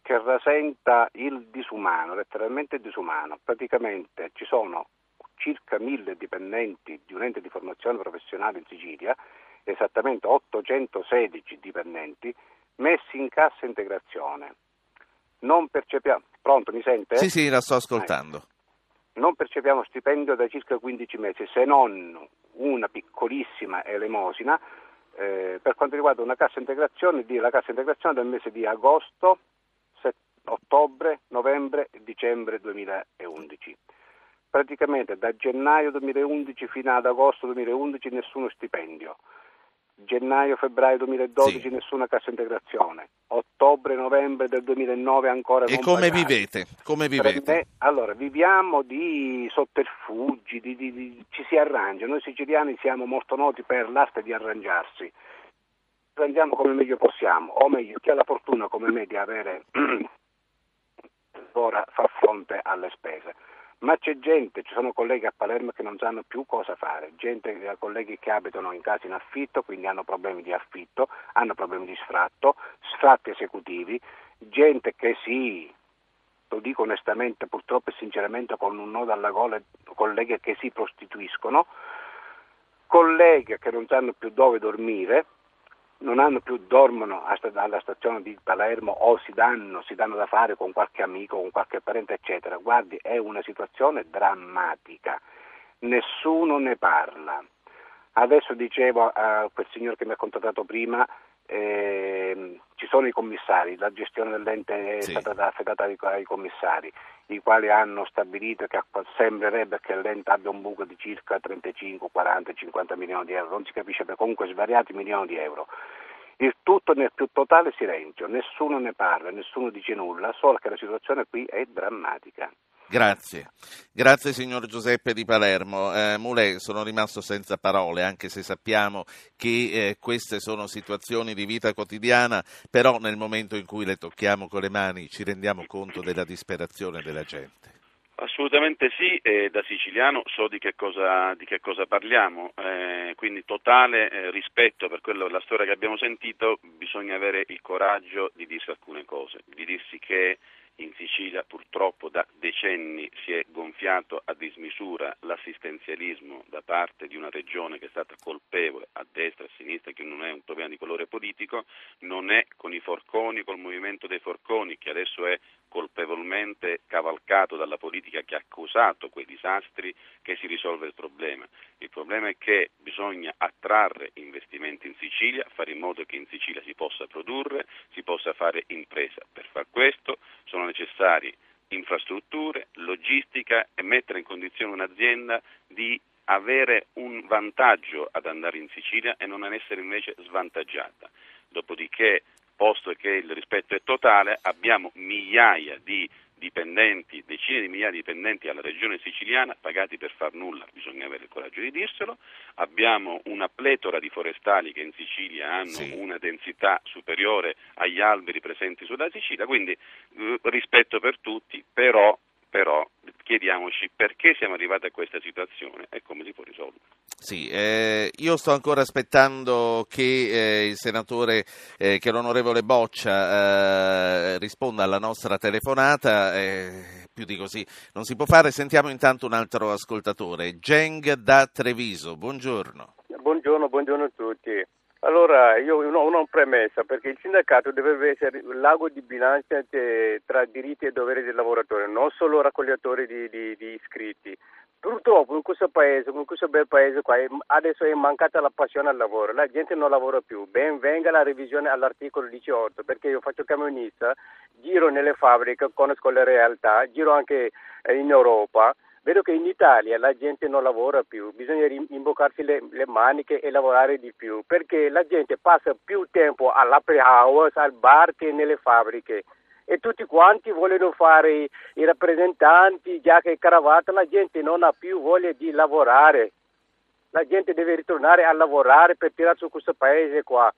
che rasenta il disumano, letteralmente disumano. Praticamente ci sono circa mille dipendenti di un ente di formazione professionale in Sicilia, esattamente 816 dipendenti, messi in cassa integrazione. Non percepiamo. Pronto, mi sente? Sì, sì, la sto ascoltando. non percepiamo stipendio da circa 15 mesi, se non una piccolissima elemosina eh, per quanto riguarda una cassa integrazione, la cassa integrazione del mese di agosto, set, ottobre, novembre e dicembre 2011. Praticamente da gennaio 2011 fino ad agosto 2011 nessuno stipendio gennaio-febbraio 2012 sì. nessuna cassa integrazione, ottobre-novembre del 2009 ancora e come vivete? come vivete? Allora, viviamo di sotterfugi, di, di, di, ci si arrangia, noi siciliani siamo molto noti per l'arte di arrangiarsi, arrangiamo come meglio possiamo, o meglio, chi ha la fortuna come me di avere ora fa fronte alle spese ma c'è gente, ci sono colleghi a Palermo che non sanno più cosa fare, gente, colleghi che abitano in case in affitto, quindi hanno problemi di affitto, hanno problemi di sfratto, sfratti esecutivi, gente che sì, lo dico onestamente, purtroppo e sinceramente con un nodo alla gola, colleghe che si prostituiscono, colleghe che non sanno più dove dormire, non hanno più, dormono alla stazione di Palermo o si danno, si danno da fare con qualche amico, con qualche parente, eccetera. Guardi, è una situazione drammatica, nessuno ne parla. Adesso dicevo a quel signore che mi ha contattato prima, eh, ci sono i commissari, la gestione dell'ente è sì. stata affidata ai, ai, commissari, i quali hanno stabilito che sembrerebbe che l'ente abbia un buco di circa 35, 40, 50 milioni di euro, non si capisce per comunque svariati milioni di euro. Il tutto nel più totale silenzio, nessuno ne parla, nessuno dice nulla, solo che la situazione qui è drammatica. Grazie, grazie signor Giuseppe di Palermo. Eh, Mule, sono rimasto senza parole, anche se sappiamo che eh, queste sono situazioni di vita quotidiana, però nel momento in cui le tocchiamo con le mani ci rendiamo conto della disperazione della gente. Assolutamente sì, e da siciliano so di che cosa, di che cosa parliamo, eh, quindi totale eh, rispetto per quello, la storia che abbiamo sentito, bisogna avere il coraggio di dirsi alcune cose, di dirsi che in Sicilia purtroppo da decenni si è gonfiato a dismisura l'assistenzialismo da parte di una regione che è stata colpevole a destra e a sinistra, che non è un problema di colore politico, non è con i forconi, col movimento dei forconi che adesso è colpevolmente cavalcato dalla politica che ha causato quei disastri che si risolve il problema. Il problema è che bisogna attrarre investimenti in Sicilia, fare in modo che in Sicilia si possa produrre, si possa fare impresa. Per far questo sono necessari infrastrutture, logistica e mettere in condizione un'azienda di avere un vantaggio ad andare in Sicilia e non ad essere invece svantaggiata. Dopodiché posto che il rispetto è totale, abbiamo migliaia di dipendenti, decine di migliaia di dipendenti alla regione siciliana pagati per far nulla, bisogna avere il coraggio di dirselo, abbiamo una pletora di forestali che in Sicilia hanno sì. una densità superiore agli alberi presenti sulla Sicilia, quindi eh, rispetto per tutti, però, però chiediamoci perché siamo arrivati a questa situazione e come si può risolvere. Sì, eh, io sto ancora aspettando che eh, il senatore, eh, che l'onorevole Boccia eh, risponda alla nostra telefonata, eh, più di così non si può fare. Sentiamo intanto un altro ascoltatore, Geng da Treviso, buongiorno. Buongiorno, buongiorno a tutti. Allora, io ho una premessa perché il sindacato deve essere lago di bilancia tra diritti e doveri del lavoratore, non solo raccogliatore di, di, di iscritti. Purtroppo in questo paese, in questo bel paese qua, adesso è mancata la passione al lavoro, la gente non lavora più. Ben venga la revisione all'articolo 18, perché io faccio camionista, giro nelle fabbriche, conosco le realtà, giro anche in Europa Vedo che in Italia la gente non lavora più, bisogna imboccarsi le, le, maniche e lavorare di più, perché la gente passa più tempo all'apri house, al bar che nelle fabbriche e tutti quanti vogliono fare i, i rappresentanti, giacca e cravatta, la gente non ha più voglia di lavorare. La gente deve ritornare a lavorare per tirare su questo paese qua.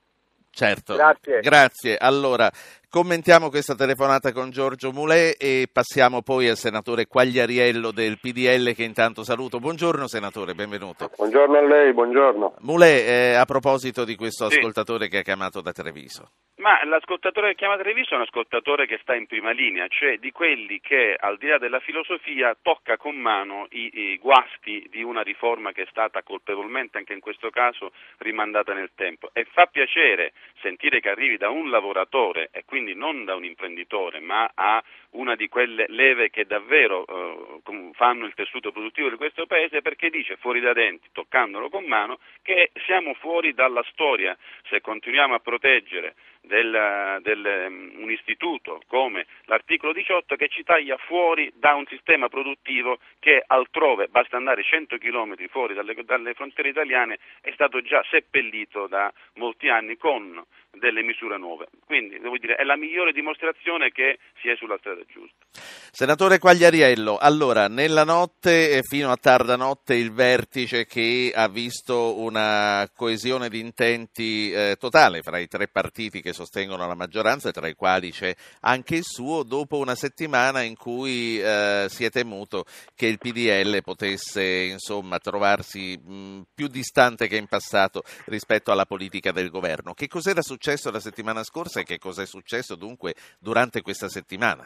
Certo, grazie. grazie. Allora, Commentiamo questa telefonata con Giorgio Mulè e passiamo poi al senatore Quagliariello del PDL che intanto saluto. Buongiorno senatore, benvenuto. Buongiorno a lei, buongiorno. Mulè, eh, a proposito di questo sì. ascoltatore che ha chiamato da Treviso. Ma l'ascoltatore che chiama Treviso è un ascoltatore che sta in prima linea, cioè di quelli che al di là della filosofia tocca con mano i, i guasti di una riforma che è stata colpevolmente anche in questo caso rimandata nel tempo e fa piacere sentire che arrivi da un lavoratore e quindi quindi non da un imprenditore, ma a una di quelle leve che davvero eh, fanno il tessuto produttivo di questo paese, perché dice fuori da denti, toccandolo con mano, che siamo fuori dalla storia. Se continuiamo a proteggere del, del, um, un istituto come l'articolo 18 che ci taglia fuori da un sistema produttivo che altrove, basta andare 100 km fuori dalle, dalle frontiere italiane, è stato già seppellito da molti anni con delle misure nuove. Quindi devo dire, è la migliore dimostrazione che si è sulla strada giusta. Senatore Quagliariello, allora nella notte fino a tarda notte il vertice che ha visto una coesione di intenti eh, totale fra i tre partiti che sostengono la maggioranza, tra i quali c'è anche il suo, dopo una settimana in cui eh, si è temuto che il PDL potesse insomma trovarsi mh, più distante che in passato rispetto alla politica del governo. Che cos'era successo? Successo la settimana scorsa e che cosa è successo dunque durante questa settimana?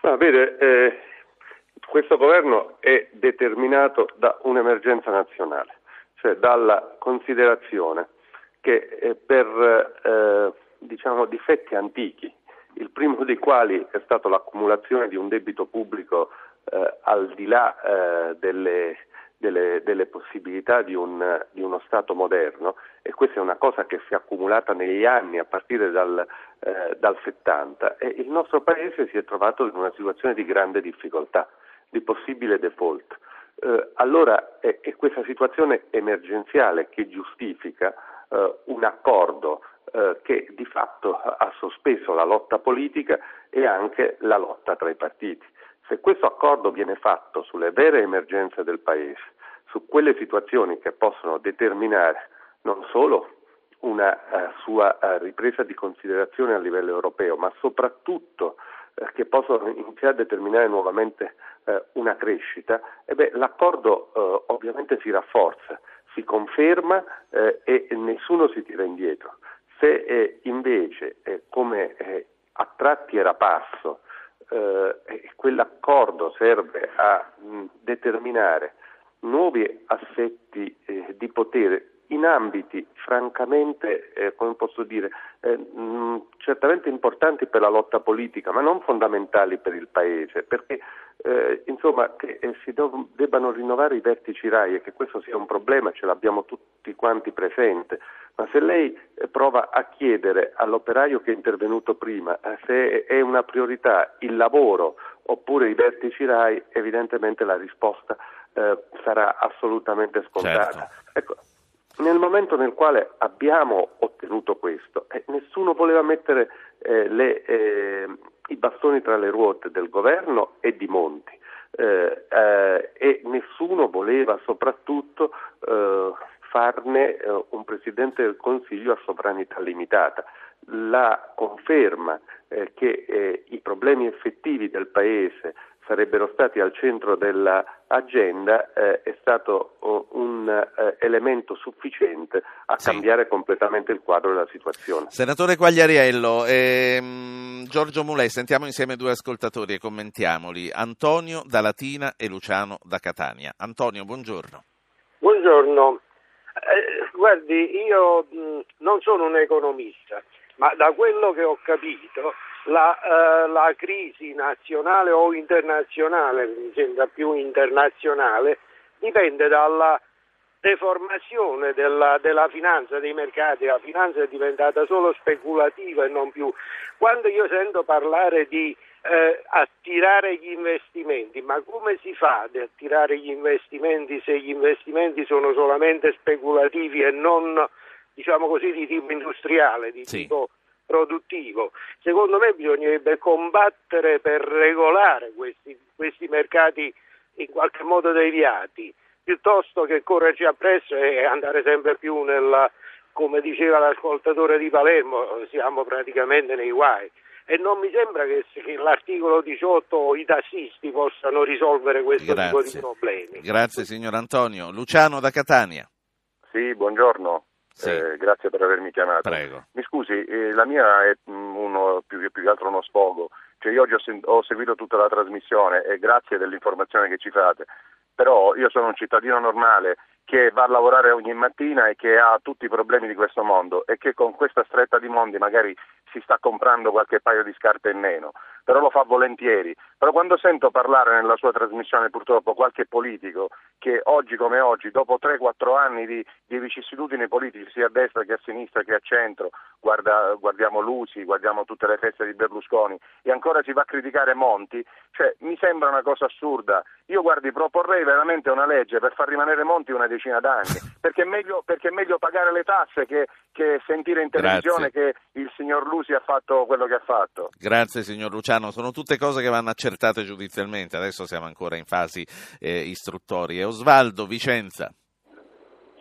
No, vede, eh, questo governo è determinato da un'emergenza nazionale, cioè dalla considerazione che eh, per eh, diciamo, difetti antichi, il primo dei quali è stato l'accumulazione di un debito pubblico eh, al di là eh, delle delle, delle possibilità di, un, di, uno Stato moderno e questa è una cosa che si è accumulata negli anni a partire dal, eh, dal 70 e il nostro Paese si è trovato in una situazione di grande difficoltà, di possibile default. Eh, allora è, è, questa situazione emergenziale che giustifica eh, un accordo eh, che di fatto ha sospeso la lotta politica e anche la lotta tra i partiti. Se questo accordo viene fatto sulle vere emergenze del Paese, su quelle situazioni che possono determinare non solo una uh, sua uh, ripresa di considerazione a livello europeo, ma soprattutto uh, che possono iniziare a determinare nuovamente una crescita, eh beh, l'accordo ovviamente si rafforza, si conferma e nessuno si tira indietro. Se invece, come a tratti era passo, quell'accordo serve a mh, determinare nuovi assetti eh, di potere in ambiti francamente, eh, come posso dire, eh, mh, certamente importanti per la lotta politica, ma non fondamentali per il Paese, perché eh, insomma che eh, si do- debbano rinnovare i vertici RAI e che questo sia un problema ce l'abbiamo tutti quanti presente, ma se lei eh, prova a chiedere all'operaio che è intervenuto prima eh, se è una priorità il lavoro oppure i vertici RAI, evidentemente la risposta eh, sarà assolutamente scontata. Certo. Ecco, nel momento nel quale abbiamo ottenuto questo, eh, nessuno voleva mettere eh, le, eh, i bastoni tra le ruote del governo e di Monti e nessuno voleva soprattutto farne un Presidente del Consiglio a sovranità limitata. La conferma che i problemi effettivi del Paese sarebbero stati al centro dell'agenda eh, è stato oh, un eh, elemento sufficiente a sì. cambiare completamente il quadro della situazione. Senatore Quagliariello, ehm, Giorgio Mulè, sentiamo insieme due ascoltatori e commentiamoli, Antonio da Latina e Luciano da Catania. Antonio, buongiorno. Buongiorno. Guardi, io mh, non sono un economista, ma da quello che ho capito la, eh, la, crisi nazionale o internazionale, mi sembra più internazionale, dipende dalla deformazione della, della, finanza, dei mercati, la finanza è diventata solo speculativa e non più. Quando io sento parlare di eh, attirare gli investimenti, ma come si fa ad attirare gli investimenti se gli investimenti sono solamente speculativi e non, diciamo così, di tipo industriale, di sì. tipo produttivo. Secondo me bisognerebbe combattere per regolare questi, questi mercati in qualche modo deviati, piuttosto che correrci appresso e andare sempre più nella, come diceva l'ascoltatore di Palermo, siamo praticamente nei guai. E non mi sembra che, che l'articolo 18 o i tassisti possano risolvere questo Grazie. tipo di problemi. Grazie signor Antonio. Luciano da Catania. Sì, buongiorno. Sì. Eh, grazie per avermi chiamato. Prego. Mi scusi, eh, la mia è mm, uno, più, più, che altro uno sfogo. Cioè, io oggi ho, sen- ho, seguito tutta la trasmissione e grazie dell'informazione che ci fate, però io sono un cittadino normale che va a lavorare ogni mattina e che ha tutti i problemi di questo mondo e che con questa stretta di mondi magari si sta comprando qualche paio di scarpe in meno, però lo fa volentieri. Però quando sento parlare nella sua trasmissione purtroppo qualche politico che oggi come oggi, dopo 3-4 anni di, di vicissitudini politiche sia a destra che a sinistra che a centro, guarda, guardiamo Lusi, guardiamo tutte le feste di Berlusconi e ancora si va a criticare Monti, cioè, mi sembra una cosa assurda. Io guardi, proporrei veramente una legge per far rimanere Monti una decina d'anni, perché è meglio, perché è meglio pagare le tasse che, che sentire in televisione Grazie. che il signor Lusi ha fatto quello che ha fatto. Grazie signor Luciano, sono tutte cose che vanno accertate giudizialmente, adesso siamo ancora in fasi eh, istruttorie. Osvaldo, Vicenza.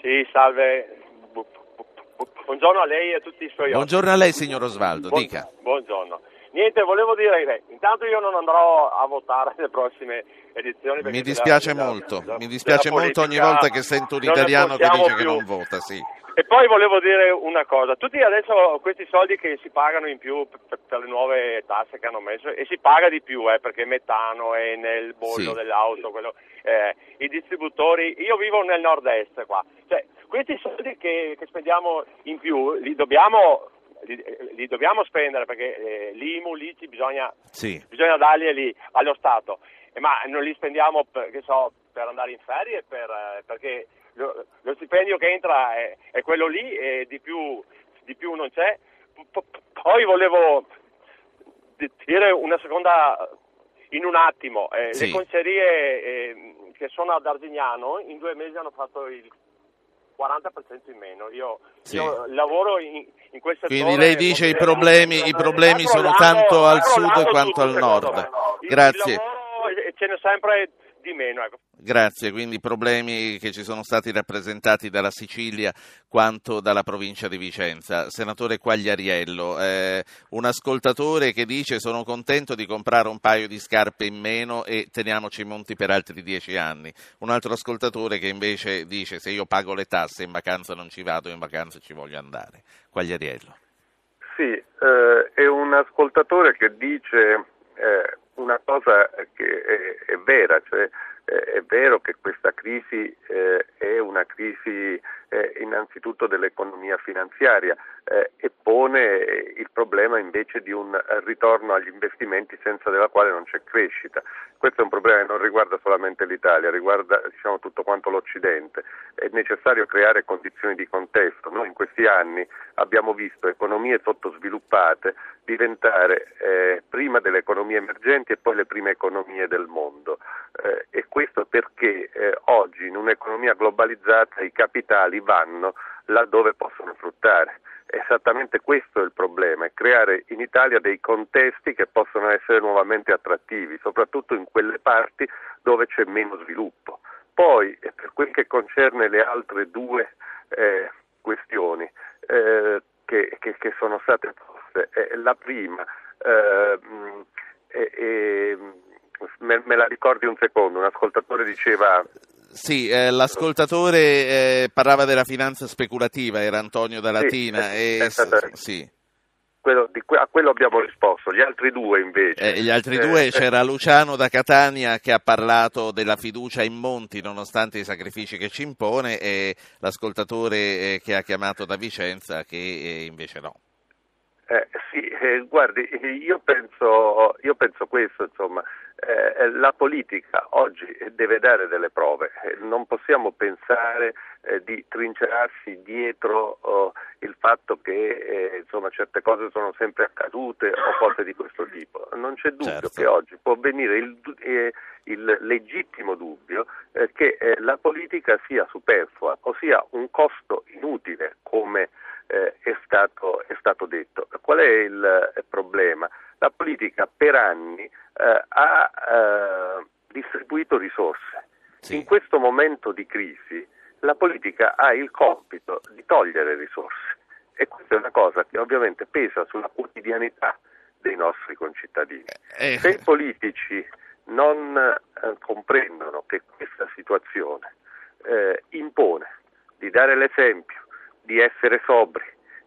Sì, salve. Bu- bu- bu- Buongiorno a lei e a tutti i suoi ospiti. Buongiorno a lei signor Osvaldo, Buon- dica. Buongiorno. Niente, volevo dire, che intanto io non andrò a votare nelle prossime edizioni. Mi dispiace della- molto, della- mi dispiace molto ogni volta che sento un italiano che dice che più. non vota, sì. E poi volevo dire una cosa, tutti adesso questi soldi che si pagano in più per, per le nuove tasse che hanno messo, e si paga di più eh, perché metano è nel bollo Sì. dell'auto, quello, eh, i distributori, io vivo nel nord-est qua, cioè questi soldi che, che spendiamo in più li dobbiamo, li, li dobbiamo spendere perché eh, l'IMU, l'ICI bisogna, Sì. bisogna darli lì allo Stato, Eh, ma non li spendiamo per, che so, per andare in ferie, per, eh, perché lo, lo stipendio che entra è, è quello lì e di più, di più non c'è. Poi volevo di- dire una seconda in un attimo, eh, Sì. le concerie eh, che sono ad Arzignano in due mesi hanno fatto il 40% in meno. Io, Sì. io lavoro in, in settore. Quindi lei dice i problemi, i problemi sono tanto al sud quanto al nord. Grazie. Il lavoro ce n'è sempre di meno. Ecco. Grazie, quindi problemi che ci sono stati rappresentati dalla Sicilia quanto dalla provincia di Vicenza. Senatore Quagliariello, eh, un ascoltatore che dice sono contento di comprare un paio di scarpe in meno e teniamoci i monti per altri dieci anni. Un altro ascoltatore che invece dice se io pago le tasse in vacanza non ci vado, in vacanza ci voglio andare. Quagliariello. Sì, eh, è un ascoltatore che dice eh, una cosa che è, è vera, cioè è vero che questa crisi eh, è una crisi eh, innanzitutto dell'economia finanziaria eh, e pone il problema invece di un ritorno agli investimenti senza della quale non c'è crescita. Questo è un problema che non riguarda solamente l'Italia, riguarda diciamo, tutto quanto l'Occidente. È necessario creare condizioni di contesto. Noi in questi anni abbiamo visto economie sottosviluppate diventare eh, prima delle economie emergenti e poi le prime economie del mondo. Eh, e questo perché eh, oggi in un'economia globalizzata i capitali vanno laddove possono fruttare. Esattamente questo è il problema, è creare in Italia dei contesti che possono essere nuovamente attrattivi, soprattutto in quelle parti dove c'è meno sviluppo. Poi, per quel che concerne le altre due eh, questioni eh, che, che- che sono state poste, eh, la prima, eh, eh, eh, me, me la ricordi un secondo, un ascoltatore diceva Sì, eh, l'ascoltatore eh, parlava della finanza speculativa, era Antonio da Latina. Sì, e, sì. quello, di a quello abbiamo risposto, gli altri due invece. Eh, gli altri Eh, due eh, c'era Luciano da Catania che ha parlato della fiducia in Monti nonostante i sacrifici che ci impone e l'ascoltatore eh, che ha chiamato da Vicenza che eh, invece no. Eh, sì, eh, guardi, io penso, io penso questo, insomma, eh, la politica oggi deve dare delle prove, Eh, non possiamo pensare eh, di trincerarsi dietro oh, il fatto che eh, insomma, certe cose sono sempre accadute o cose di questo tipo. Non c'è dubbio Certo. che oggi può venire il, eh, il legittimo dubbio eh, che eh, la politica sia superflua, ossia un costo inutile come eh, è, stato, è stato detto. Qual è il eh, problema? La politica per anni eh, ha eh, distribuito risorse. Sì. In questo momento di crisi la politica ha il compito di togliere risorse e questa è una cosa che ovviamente pesa sulla quotidianità dei nostri concittadini. Eh, Se i politici non eh, comprendono che questa situazione eh, impone di dare l'esempio, di essere sobri,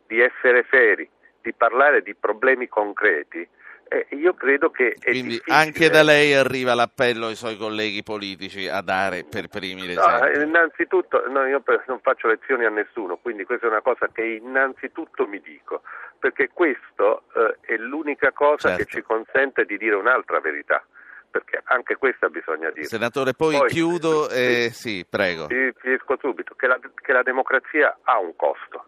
di essere seri, di parlare di problemi concreti, eh, io credo che quindi anche da lei arriva l'appello ai suoi colleghi politici a dare per primi No, eh, l'esempio. innanzitutto no, io non faccio lezioni a nessuno, quindi questa è una cosa che innanzitutto mi dico, perché questo eh, è l'unica cosa Certo. che ci consente di dire un'altra verità, perché anche questa bisogna dire. Senatore, poi, Poi- chiudo. eh, sì, prego. Fi- Finisco subito, che la, che la democrazia ha un costo,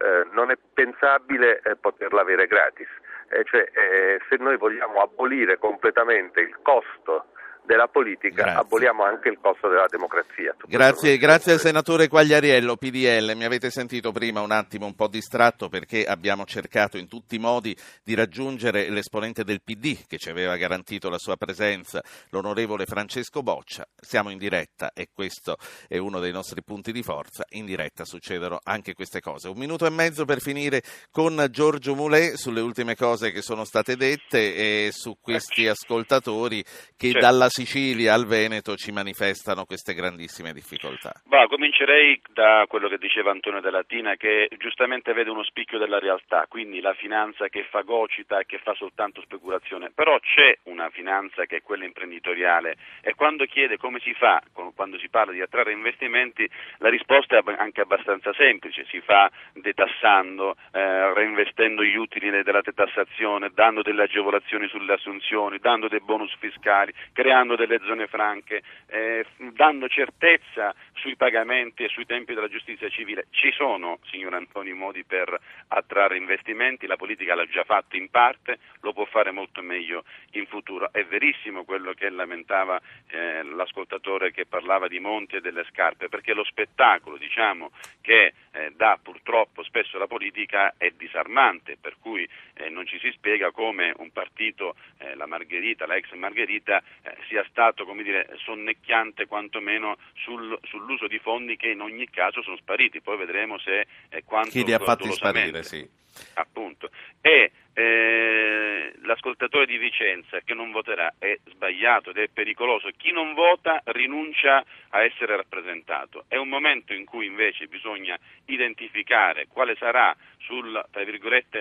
Eh, non è pensabile eh, poterla avere gratis, Eh, cioè, eh, se noi vogliamo abolire completamente il costo della politica, Grazie. aboliamo anche il costo della democrazia. Grazie, grazie al senatore Quagliariello, PDL. Mi avete sentito prima un attimo un po' distratto perché abbiamo cercato in tutti i modi di raggiungere l'esponente del PD che ci aveva garantito la sua presenza, l'onorevole Francesco Boccia. Siamo in diretta e questo è uno dei nostri punti di forza. In diretta succedono anche queste cose. Un minuto e mezzo per finire con Giorgio Moulet sulle ultime cose che sono state dette e su questi ascoltatori che Certo. dalla Sicilia al Veneto ci manifestano queste grandissime difficoltà. Va, comincerei da quello che diceva Antonio Della Tina, che giustamente vede uno spicchio della realtà, quindi la finanza che fagocita e che fa soltanto speculazione, però c'è una finanza che è quella imprenditoriale e quando chiede come si fa, quando si parla di attrarre investimenti, la risposta è anche abbastanza semplice, si fa detassando, eh, reinvestendo gli utili della detassazione, dando delle agevolazioni sulle assunzioni, dando dei bonus fiscali, creando delle zone franche, eh, dando certezza sui pagamenti e sui tempi della giustizia civile. Ci sono, signor Antoni, modi per attrarre investimenti, la politica l'ha già fatto in parte, lo può fare molto meglio in futuro. È verissimo quello che lamentava eh, l'ascoltatore che parlava di Monti e delle scarpe, perché lo spettacolo, diciamo, che eh, dà purtroppo spesso la politica è disarmante, per cui eh, non ci si spiega come un partito, eh, la Margherita, la ex Margherita, eh, sia stato come dire, sonnecchiante quantomeno sul- sull'uso di fondi che in ogni caso sono spariti, poi vedremo se eh, quanto Chi li ha fatti sparire, sì. Appunto. E eh, l'ascoltatore di Vicenza che non voterà è sbagliato ed è pericoloso. Chi non vota rinuncia a essere rappresentato. È un momento in cui invece bisogna identificare quale sarà sul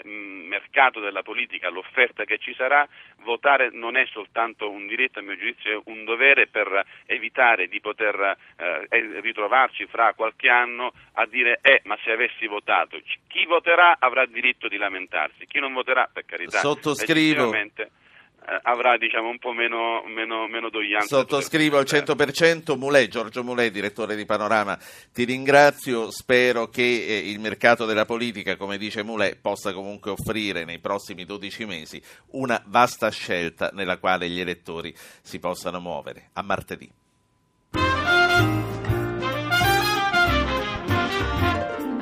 mercato della politica l'offerta che ci sarà. Votare non è soltanto un diritto, a mio giudizio, è un dovere per evitare di poter eh, ritrovarci fra qualche anno a dire eh, ma se avessi votato, chi voterà avrà diritto di lamentarsi, chi non voterà per carità Sottoscrivo. eh, avrà diciamo un po' meno, meno, meno doglianza. Sottoscrivo al 100%. Mulet, Giorgio Mulet, direttore di Panorama, ti ringrazio. Spero che eh, il mercato della politica, come dice Mulet, possa comunque offrire nei prossimi 12 mesi una vasta scelta nella quale gli elettori si possano muovere. A martedì.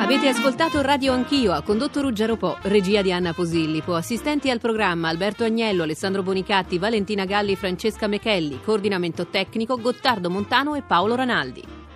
Avete ascoltato Radio Anch'io, ha condotto Ruggero Po, regia di Anna Posillipo, assistenti al programma Alberto Agnello, Alessandro Bonicatti, Valentina Galli, Francesca Mechelli, coordinamento tecnico Gottardo Montano e Paolo Ranaldi.